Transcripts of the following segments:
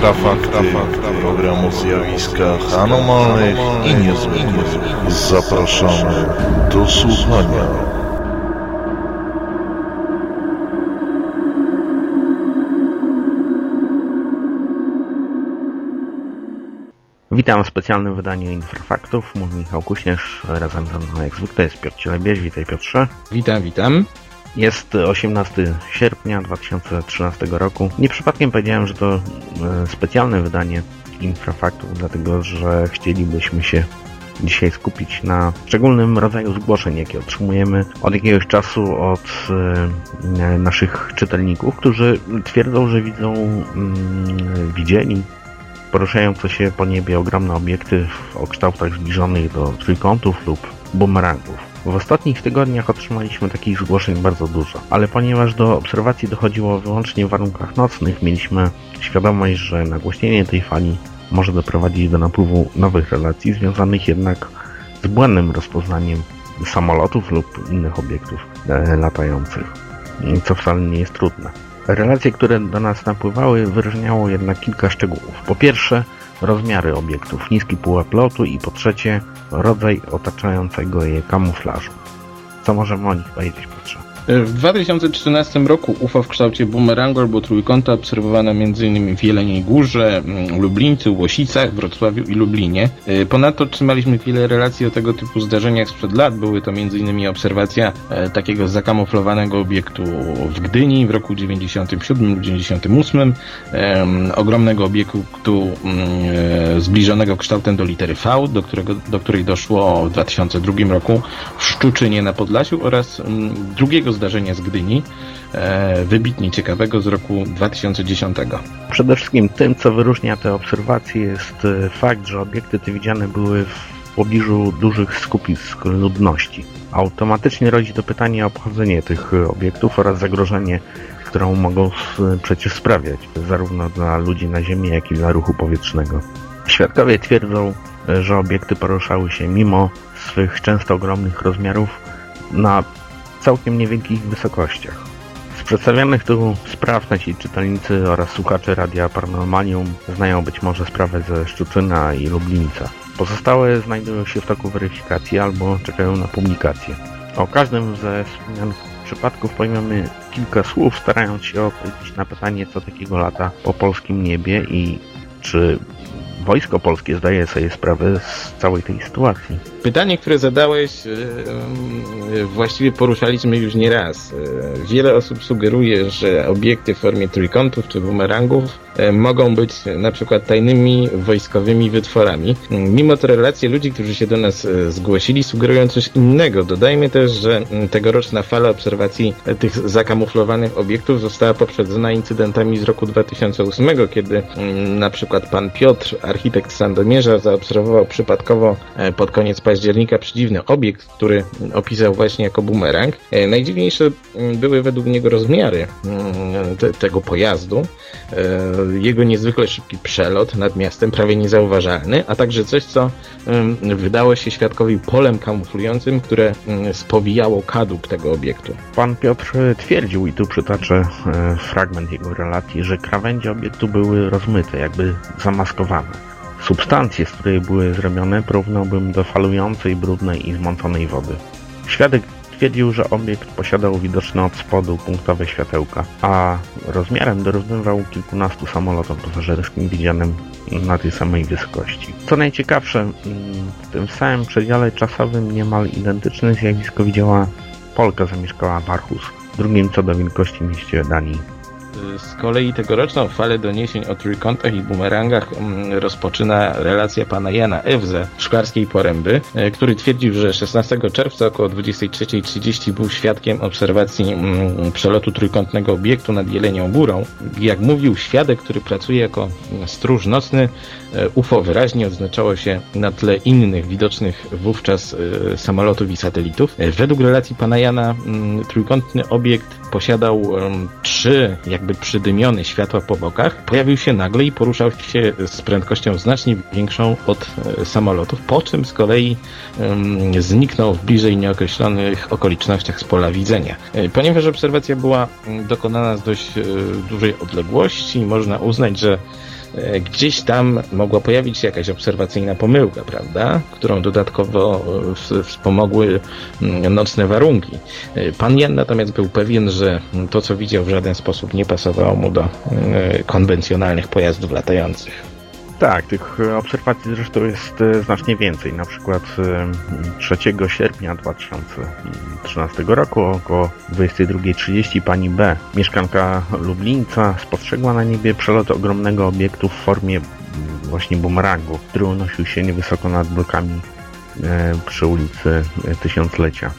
Infrafakty, program o zjawiskach anomalnych i niezwykłych. Zapraszamy do słuchania. Witam w specjalnym wydaniu Infrafaktów. Mówi Michał Kuśnierz, razem ze mną jak zwykle jest Piotr Cielebieś. Witaj Piotrze. Witam, witam. Jest 18 sierpnia 2013 roku. Nie przypadkiem powiedziałem, że to e, specjalne wydanie Infrafaktów, dlatego że chcielibyśmy się dzisiaj skupić na szczególnym rodzaju zgłoszeń, jakie otrzymujemy od jakiegoś czasu od e, naszych czytelników, którzy twierdzą, że widzą, mm, widzieli poruszające się po niebie ogromne obiekty o kształtach zbliżonych do trójkątów lub bumerangów. W ostatnich tygodniach otrzymaliśmy takich zgłoszeń bardzo dużo, ale ponieważ do obserwacji dochodziło wyłącznie w warunkach nocnych, mieliśmy świadomość, że nagłośnienie tej fali może doprowadzić do napływu nowych relacji, związanych jednak z błędnym rozpoznaniem samolotów lub innych obiektów e, latających, co wcale nie jest trudne. Relacje, które do nas napływały, wyróżniało jednak kilka szczegółów. Po pierwsze, rozmiary obiektów, niski pułap lotu i po trzecie, rodzaj otaczającego je kamuflażu. Co możemy o nich powiedzieć, Piotrze? W 2013 roku UFO w kształcie bumerangu albo trójkąta obserwowano m.in. w Jeleniej Górze, mm, Lublińcu, Łosicach, Wrocławiu i Lublinie. Y, ponadto otrzymaliśmy wiele relacji o tego typu zdarzeniach sprzed lat. Były to m.in. obserwacja e, takiego zakamuflowanego obiektu w Gdyni w roku 97 lub 98, ogromnego obiektu mm, e, zbliżonego kształtem do litery V, do, którego, do której doszło w 2002 roku w Szczuczynie na Podlasiu oraz mm, drugiego zdarzenia z Gdyni, e, wybitnie ciekawego z roku 2010. Przede wszystkim tym, co wyróżnia te obserwacje jest e, fakt, że obiekty te widziane były w pobliżu dużych skupisk ludności. Automatycznie rodzi to pytanie o pochodzenie tych obiektów oraz zagrożenie, którą mogą przecież sprawiać, zarówno dla ludzi na Ziemi, jak i dla ruchu powietrznego. Świadkowie twierdzą, e, że obiekty poruszały się mimo swych często ogromnych rozmiarów na całkiem niewielkich wysokościach. Z przedstawionych tu spraw nasi czytelnicy oraz słuchacze Radia Paranormalium znają być może sprawę ze Szczuczyna i Lublińca. Pozostałe znajdują się w toku weryfikacji albo czekają na publikację. O każdym ze wspomnianych przypadków pojmiemy kilka słów, starając się odpowiedzieć na pytanie, co takiego lata po polskim niebie i czy Wojsko Polskie zdaje sobie sprawę z całej tej sytuacji. Pytanie, które zadałeś, e, e, właściwie poruszaliśmy już nie raz. E, wiele osób sugeruje, że obiekty w formie trójkątów czy bumerangów mogą być na przykład tajnymi wojskowymi wytworami. Mimo to relacje ludzi, którzy się do nas zgłosili, sugerują coś innego. Dodajmy też, że tegoroczna fala obserwacji tych zakamuflowanych obiektów została poprzedzona incydentami z roku 2008, kiedy na przykład pan Piotr, architekt Sandomierza, zaobserwował przypadkowo pod koniec października przedziwny obiekt, który opisał właśnie jako bumerang. E, najdziwniejsze mm, były według niego rozmiary mm, te, tego pojazdu, e, jego niezwykle szybki przelot nad miastem, prawie niezauważalny, a także coś, co mm, wydało się świadkowi polem kamuflującym, które spowijało kadłub tego obiektu. Pan Piotr twierdził, i tu przytaczę e, fragment jego relacji, że krawędzie obiektu były rozmyte, jakby zamaskowane. Substancje, z której były zrobione, porównałbym do falującej, brudnej i zmąconej wody. Świadek twierdził, że obiekt posiadał widoczne od spodu punktowe światełka, a rozmiarem dorównywał kilkunastu samolotom pasażerskim widzianym na tej samej wysokości. Co najciekawsze, w tym samym przedziale czasowym niemal identyczne zjawisko widziała Polka zamieszkała w Aarhus, drugim co do wielkości mieście Danii. Z kolei tegoroczną falę doniesień o trójkątach i bumerangach mm, rozpoczyna relacja pana Jana F. ze Szklarskiej Poręby, e, który twierdził, że 16 czerwca około 23.30 był świadkiem obserwacji mm, przelotu trójkątnego obiektu nad Jelenią Górą. Jak mówił świadek, który pracuje jako stróż nocny, e, UFO wyraźnie odznaczało się na tle innych widocznych wówczas e, samolotów i satelitów. Według relacji pana Jana mm, trójkątny obiekt posiadał trzy jakby przydymiony światła po bokach, pojawił się nagle i poruszał się z prędkością znacznie większą od e, samolotów, po czym z kolei um, zniknął w bliżej nieokreślonych okolicznościach z pola widzenia. E, ponieważ obserwacja była dokonana z dość e, dużej odległości, można uznać, że gdzieś tam mogła pojawić się jakaś obserwacyjna pomyłka, prawda? Którą dodatkowo e, wspomogły mm, nocne warunki. E, pan Jan natomiast był pewien, że to, co widział, w żaden sposób nie pasowało mu do konwencjonalnych pojazdów latających. Tak, tych obserwacji zresztą jest e, znacznie więcej. Na przykład 3 e, sierpnia 2013 roku około 22.30 pani B, mieszkanka Lublińca, spostrzegła na niebie przelot ogromnego obiektu w formie właśnie bumerangu, który unosił się niewysoko nad blokami e, przy ulicy Tysiąclecia.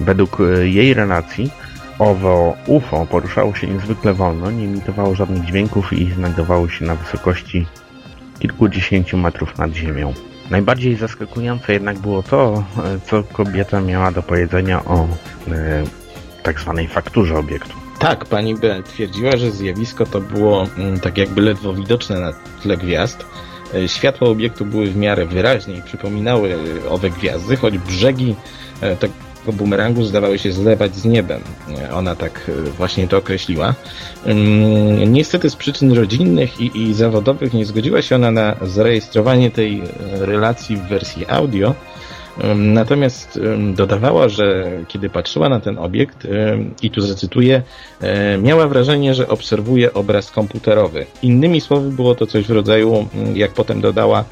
Według jej relacji owo UFO poruszało się niezwykle wolno, nie emitowało żadnych dźwięków i znajdowało się na wysokości kilkudziesięciu metrów nad ziemią. Najbardziej zaskakujące jednak było to, co kobieta miała do powiedzenia o e, tak zwanej fakturze obiektu. Tak, pani B. twierdziła, że zjawisko to było m, mm, tak jakby ledwo widoczne na tle gwiazd. E, światła obiektu były w miarę wyraźnie i przypominały owe gwiazdy, choć brzegi e, tak bumerangu zdawały się zlewać z niebem. Ona tak e, właśnie to określiła. Mm, niestety z przyczyn rodzinnych i, i zawodowych nie zgodziła się ona na zarejestrowanie tej e, relacji w wersji audio. Natomiast dodawała, że kiedy patrzyła na ten obiekt, i tu zacytuję, e, miała wrażenie, że obserwuje obraz komputerowy. Innymi słowy, było to coś w rodzaju, jak potem dodała,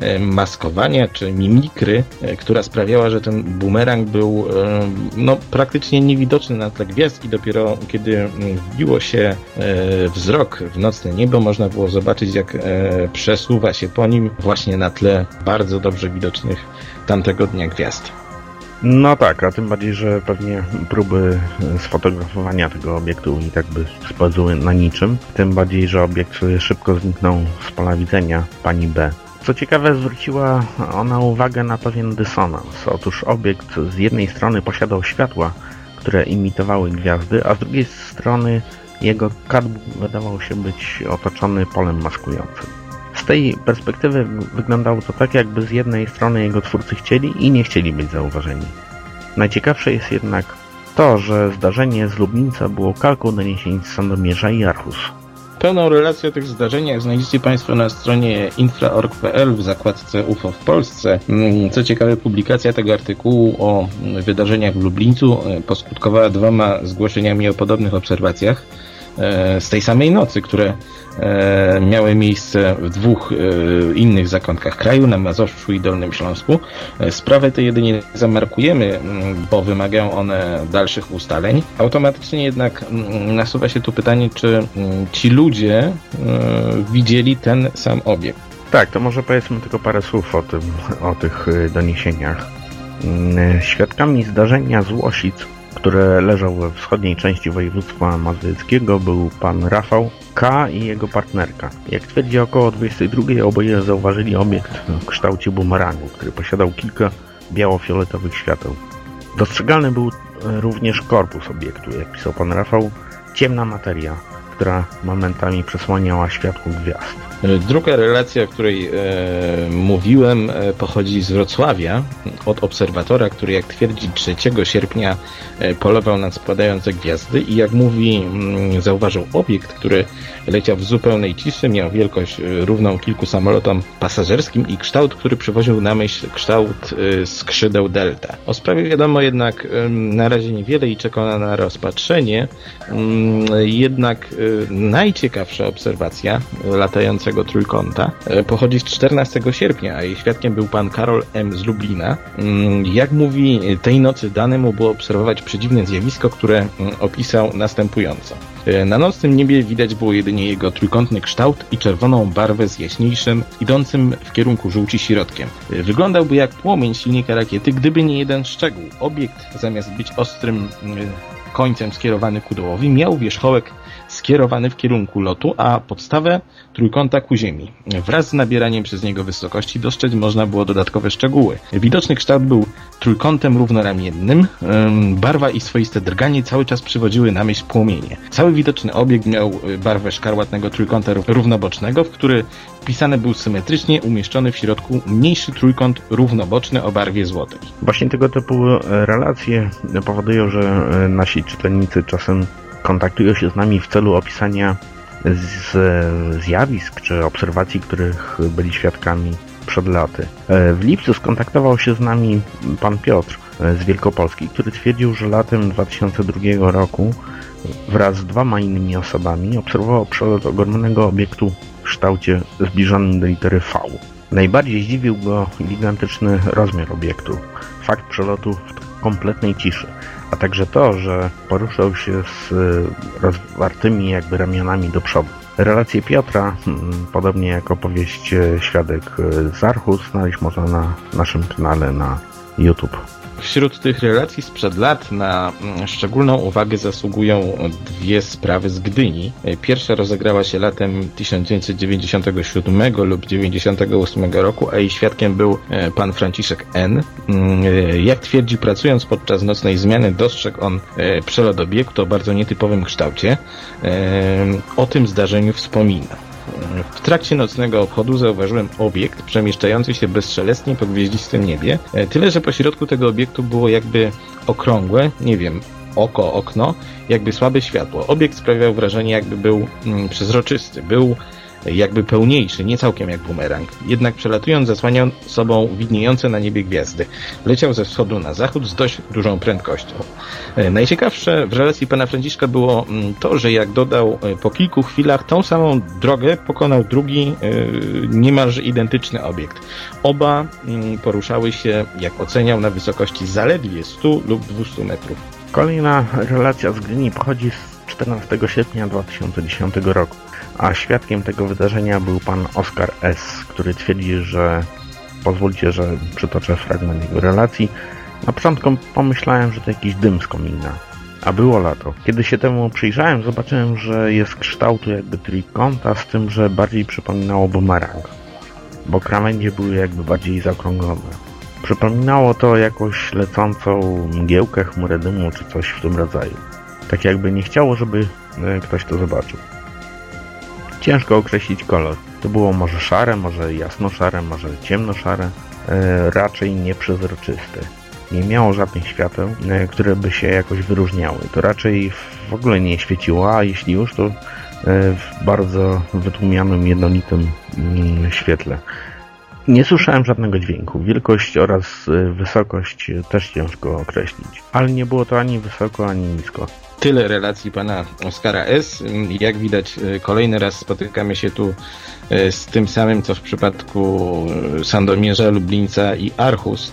E, maskowania czy mimikry, e, która sprawiała, że ten bumerang był e, no, praktycznie niewidoczny na tle gwiazd i dopiero kiedy wbiło się wzrok w nocne niebo, można było zobaczyć jak przesuwa się po nim właśnie na tle bardzo dobrze widocznych tamtego dnia gwiazd. No tak, a tym bardziej, że pewnie próby sfotografowania tego obiektu i tak by spadły na niczym. Tym bardziej, że obiekt szybko zniknął z pola widzenia pani B. Co ciekawe, zwróciła ona uwagę na pewien dysonans. Otóż obiekt z jednej strony posiadał światła, które imitowały gwiazdy, a z drugiej strony jego kadłub wydawał się być otoczony polem maskującym. Tej perspektywy wyglądało to tak, jakby z jednej strony jego twórcy chcieli i nie chcieli być zauważeni. Najciekawsze jest jednak to, że zdarzenie z Lubnica było kalką doniesień z Sandomierza i Archus. Pełną relację o tych zdarzeniach znajdziecie Państwo na stronie infra.org.pl w zakładce UFO w Polsce. Mm, co ciekawe, publikacja tego artykułu o wydarzeniach w Lublińcu e, poskutkowała dwoma zgłoszeniami o podobnych obserwacjach z tej samej nocy, które E, miały miejsce w dwóch e, innych zakątkach kraju, na Mazowszu i Dolnym Śląsku. E, sprawę tę jedynie zamarkujemy, bo wymagają one dalszych ustaleń. Automatycznie jednak nasuwa się tu pytanie, czy ci ludzie widzieli ten sam obiekt. Tak, to może powiedzmy tylko parę słów o, tym, o tych doniesieniach. Świadkami zdarzenia z Łosic które leżał we wschodniej części województwa mazowieckiego, był pan Rafał K. i jego partnerka. Jak twierdzi około 22 oboje zauważyli obiekt w kształcie bumerangu, który posiadał kilka biało-fioletowych świateł. Dostrzegalny był również korpus obiektu, jak pisał pan Rafał, ciemna materia, która momentami przesłaniała światło gwiazd. Druga relacja, o której e, mówiłem, e, pochodzi z Wrocławia od obserwatora, który jak twierdzi 3 sierpnia e, polował na spadające gwiazdy i jak mówi, m, mm, zauważył obiekt, który leciał w zupełnej ciszy, miał wielkość e, równą kilku samolotom pasażerskim i kształt, który przywoził na myśl kształt e, skrzydeł Delta. O sprawie wiadomo jednak e, na razie niewiele i czeka na rozpatrzenie, mm, jednak najciekawsza obserwacja latająca trójkąta e, pochodzi z 14 sierpnia, a jej świadkiem był pan Karol M. z Lublina. Mm, jak mówi, tej nocy dane mu było obserwować przedziwne zjawisko, które mm, opisał następująco. E, na nocnym niebie widać było jedynie jego trójkątny kształt i czerwoną barwę z jaśniejszym, idącym w kierunku żółci środkiem. E, wyglądałby jak płomień silnika rakiety, gdyby nie jeden szczegół. Obiekt, zamiast być ostrym końcem skierowany ku dołowi, miał wierzchołek skierowany w kierunku lotu, a podstawę trójkąta ku ziemi. Wraz z nabieraniem przez niego wysokości dostrzec można było dodatkowe szczegóły. Widoczny kształt był trójkątem równoramiennym. Barwa i swoiste drganie cały czas przywodziły na myśl płomienie. Cały widoczny obiekt miał y, barwę szkarłatnego trójkąta równobocznego, w który wpisany był symetrycznie umieszczony w środku mniejszy trójkąt równoboczny o barwie złotej. Właśnie tego typu e, relacje powodują, że e, nasi czytelnicy czasem kontaktują się z nami w celu opisania z zjawisk czy obserwacji, których byli świadkami przed laty. E, w lipcu skontaktował się z nami pan Piotr z Wielkopolski, który twierdził, że latem 2002 roku wraz z dwoma innymi osobami obserwował przelot ogromnego obiektu kształcie zbliżonym do litery V. Najbardziej zdziwił go gigantyczny rozmiar obiektu, fakt przelotu w kompletnej ciszy, a także to, że poruszał się z rozwartymi jakby ramionami do przodu. Relację Piotra, hmm, podobnie jak opowieść e, Świadek e, z Archus, znaleźć można na naszym kanale na YouTube. Wśród tych relacji sprzed lat na mm, szczególną uwagę zasługują dwie sprawy z Gdyni. Pierwsza rozegrała się latem 1997 lub 1998 roku, a jej świadkiem był e, pan Franciszek N. Mm, jak twierdzi, pracując podczas nocnej zmiany, dostrzegł on przelot obiektu o bardzo nietypowym kształcie. O tym zdarzeniu wspomina. W trakcie nocnego obchodu zauważyłem obiekt przemieszczający się bezszelestnie po gwieździstym niebie. E, tyle, że pośrodku tego obiektu było jakby okrągłe, nie wiem, oko, okno, jakby słabe światło. Obiekt sprawiał wrażenie, jakby był mm, przezroczysty. Był jakby pełniejszy, nie całkiem jak bumerang. Jednak przelatując zasłaniał sobą widniejące na niebie gwiazdy. Leciał ze wschodu na zachód z dość dużą prędkością. E, najciekawsze w relacji pana Franciszka było mm, to, że jak dodał, e, po kilku chwilach tą samą drogę pokonał drugi e, niemalże identyczny obiekt. Oba mm, poruszały się, jak oceniał, na wysokości zaledwie 100 lub 200 metrów. Kolejna relacja z Gdyni pochodzi z 14 sierpnia 2010 roku a świadkiem tego wydarzenia był pan Oskar S., który twierdzi, że pozwólcie, że przytoczę fragment jego relacji. Na początku pomyślałem, że to jakiś dym z komina, a było lato. Kiedy się temu przyjrzałem, zobaczyłem, że jest kształtu jakby trójkąta, z tym, że bardziej przypominało bumerang, bo krawędzie były jakby bardziej zaokrąglone. Przypominało to jakąś lecącą mgiełkę, chmurę dymu czy coś w tym rodzaju. Tak jakby nie chciało, żeby e, ktoś to zobaczył. Ciężko określić kolor. To było może szare, może jasno-szare, może ciemno-szare, e, raczej nieprzezroczyste. Nie miało żadnych świateł, e, które by się jakoś wyróżniały. To raczej w ogóle nie świeciło, a jeśli już, to e, w bardzo wytłumianym, jednolitym mm, świetle. Nie słyszałem żadnego dźwięku. Wielkość oraz wysokość też ciężko określić. Ale nie było to ani wysoko, ani nisko tyle relacji pana Oskara S. Jak widać, e, kolejny raz spotykamy się tu e, z tym samym, co w przypadku e, Sandomierza, Lublińca i Archus.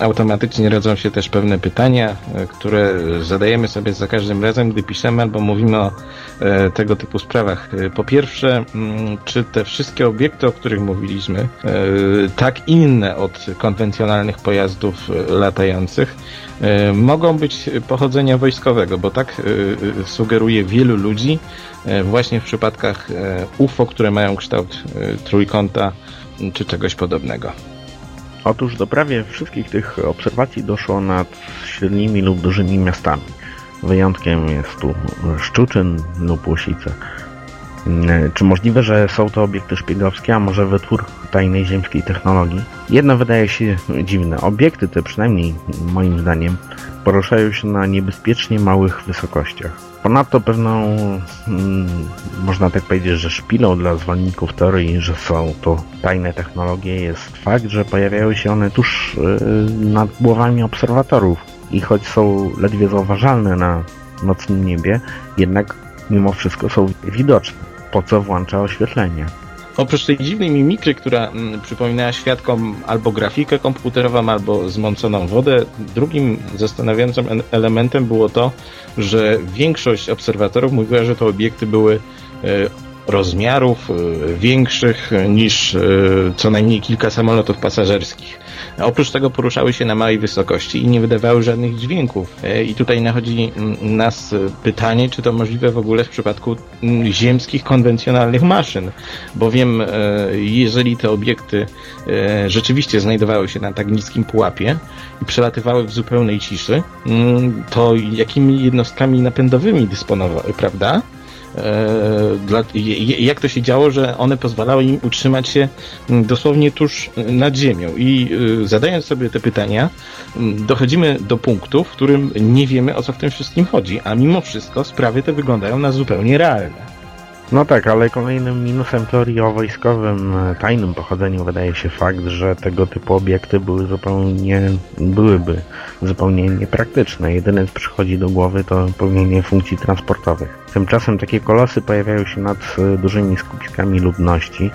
Automatycznie rodzą się też pewne pytania, które zadajemy sobie za każdym razem, gdy piszemy albo mówimy o tego typu sprawach. Po pierwsze, czy te wszystkie obiekty, o których mówiliśmy, tak inne od konwencjonalnych pojazdów latających, E, mogą być pochodzenia wojskowego, bo tak e, e, sugeruje wielu ludzi właśnie w przypadkach UFO, które mają kształt trójkąta czy czegoś podobnego. Otóż do prawie wszystkich tych obserwacji doszło nad średnimi lub dużymi miastami. Wyjątkiem jest tu Szczuczyn lub Łosice. E, czy możliwe, że są to obiekty szpiegowskie, a może wytwór tajnej ziemskiej technologii? Jedno wydaje się dziwne. Obiekty te, przynajmniej moim zdaniem, poruszają się na niebezpiecznie małych wysokościach. Ponadto pewną, hmm, można tak powiedzieć, że szpilą dla zwolenników teorii, że są to tajne technologie jest fakt, że pojawiają się one tuż yy, nad głowami obserwatorów i choć są ledwie zauważalne na nocnym niebie, jednak mimo wszystko są widoczne po co włącza oświetlenie. Oprócz tej dziwnej mimikry, która mm, przypominała świadkom albo grafikę komputerową, albo zmąconą wodę, drugim zastanawiającym elementem było to, że większość obserwatorów mówiła, że te obiekty były e, rozmiarów e, większych niż e, co najmniej kilka samolotów pasażerskich. Oprócz tego poruszały się na małej wysokości i nie wydawały żadnych dźwięków. E, I tutaj nachodzi nas pytanie, czy to możliwe w ogóle w przypadku ziemskich, konwencjonalnych maszyn. Bowiem, jeżeli te obiekty rzeczywiście znajdowały się na tak niskim pułapie i przelatywały w zupełnej ciszy, to jakimi jednostkami napędowymi dysponowały, prawda? Dla, jak to się działo, że one pozwalały im utrzymać się mm, dosłownie tuż nad ziemią. I y, zadając sobie te pytania, mm, dochodzimy do punktu, w którym nie wiemy o co w tym wszystkim chodzi, a mimo wszystko sprawy te wyglądają na zupełnie realne. No tak, ale kolejnym minusem teorii o wojskowym e, tajnym pochodzeniu wydaje się fakt, że tego typu obiekty były zupełnie, byłyby zupełnie niepraktyczne. Jedyne co przychodzi do głowy to pełnienie funkcji transportowych. Tymczasem takie kolosy pojawiają się nad e, dużymi skupiskami ludności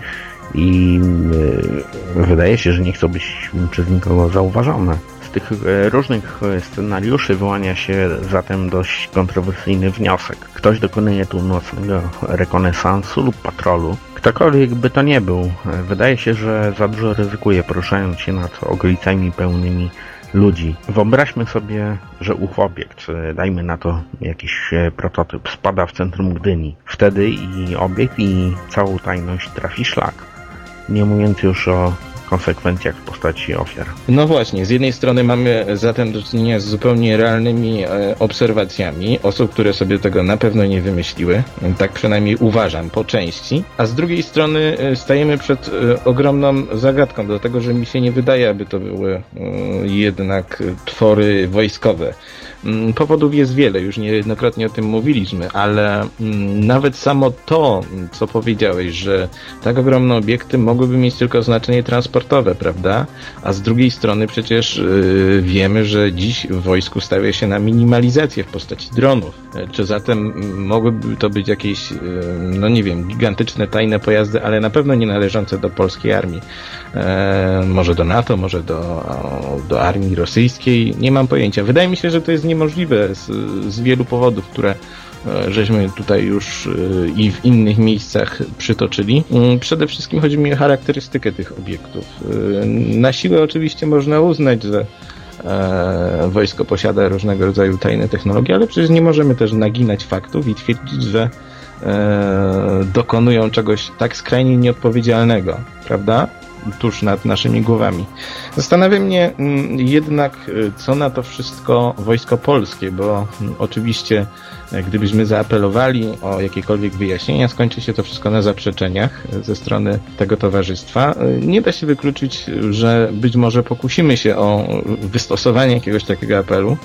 i e, wydaje się, że nie chcą być przez nikogo zauważone tych e, różnych e, scenariuszy wyłania się zatem dość kontrowersyjny wniosek. Ktoś dokonuje tu nocnego rekonesansu lub patrolu. Ktokolwiek by to nie był, e, wydaje się, że za dużo ryzykuje poruszając się nad okolicami pełnymi ludzi. Wyobraźmy sobie, że ów obiekt, dajmy na to jakiś prototyp, spada w centrum Gdyni. Wtedy i obiekt i całą tajność trafi szlak. Nie mówiąc już o konsekwencjach w postaci ofiar. No właśnie, z jednej strony mamy zatem do czynienia z zupełnie realnymi e, obserwacjami osób, które sobie tego na pewno nie wymyśliły, tak przynajmniej uważam, po części, a z drugiej strony e, stajemy przed e, ogromną zagadką, dlatego że mi się nie wydaje, aby to były jednak twory wojskowe. Mm, powodów jest wiele, już niejednokrotnie o tym mówiliśmy, ale mm, nawet samo to, co powiedziałeś, że tak ogromne obiekty mogłyby mieć tylko znaczenie transportowe, prawda? A z drugiej strony przecież yy, wiemy, że dziś w wojsku stawia się na minimalizację w postaci dronów. Czy zatem mogłyby to być jakieś, yy, no nie wiem, gigantyczne tajne pojazdy, ale na pewno nie należące do polskiej armii. E, może do NATO, może do, do armii rosyjskiej, nie mam pojęcia. Wydaje mi się, że to jest niemożliwe z, z wielu powodów, które e, żeśmy tutaj już e, i w innych miejscach przytoczyli. Mm, przede wszystkim chodzi mi o charakterystykę tych obiektów. Na siłę oczywiście można uznać, że wojsko posiada różnego rodzaju tajne technologie, ale przecież nie możemy też naginać faktów i twierdzić, że dokonują czegoś tak skrajnie nieodpowiedzialnego, prawda? Tuż nad naszymi głowami. Zastanawia mnie mm, jednak, y, co na to wszystko wojsko polskie, bo mm, oczywiście gdybyśmy zaapelowali o jakiekolwiek wyjaśnienia, skończy się to wszystko na zaprzeczeniach ze strony tego towarzystwa. Y, nie da się wykluczyć, że być może pokusimy się o wystosowanie jakiegoś takiego apelu,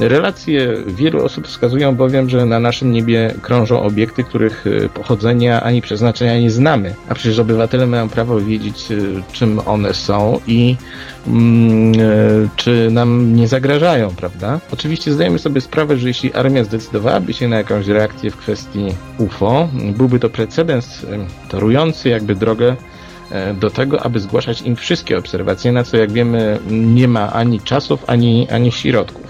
Relacje wielu osób wskazują bowiem, że na naszym niebie krążą obiekty, których e, pochodzenia ani przeznaczenia nie znamy, a przecież obywatele mają prawo wiedzieć, e, czym one są i e, czy nam nie zagrażają, prawda? Oczywiście zdajemy sobie sprawę, że jeśli armia zdecydowałaby się na jakąś reakcję w kwestii UFO, byłby to precedens torujący jakby drogę E, do tego, aby zgłaszać im wszystkie obserwacje, na co jak wiemy nie ma ani czasów, ani, ani środków.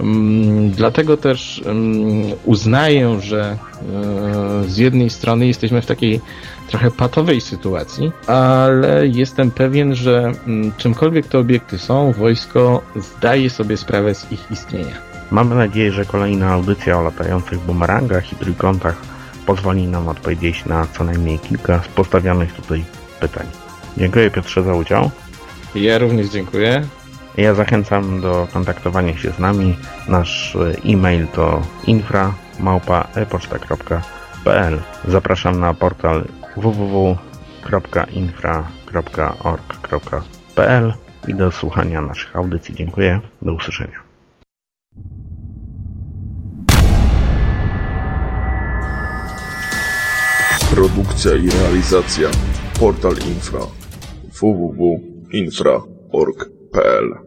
Mm, dlatego też mm, uznaję, że e, z jednej strony jesteśmy w takiej trochę patowej sytuacji, ale jestem pewien, że mm, czymkolwiek te obiekty są, wojsko zdaje sobie sprawę z ich istnienia. Mamy nadzieję, że kolejna audycja o latających bumerangach i trójkątach pozwoli nam odpowiedzieć na co najmniej kilka z postawionych tutaj pytań. Dziękuję Piotrze za udział. Ja również dziękuję. Ja zachęcam do kontaktowania się z nami. Nasz e-mail to infra.epoczta.pl Zapraszam na portal www.infra.org.pl i do słuchania naszych audycji. Dziękuję. Do usłyszenia. Produkcja i realizacja Portal Infra www.infra.org.pl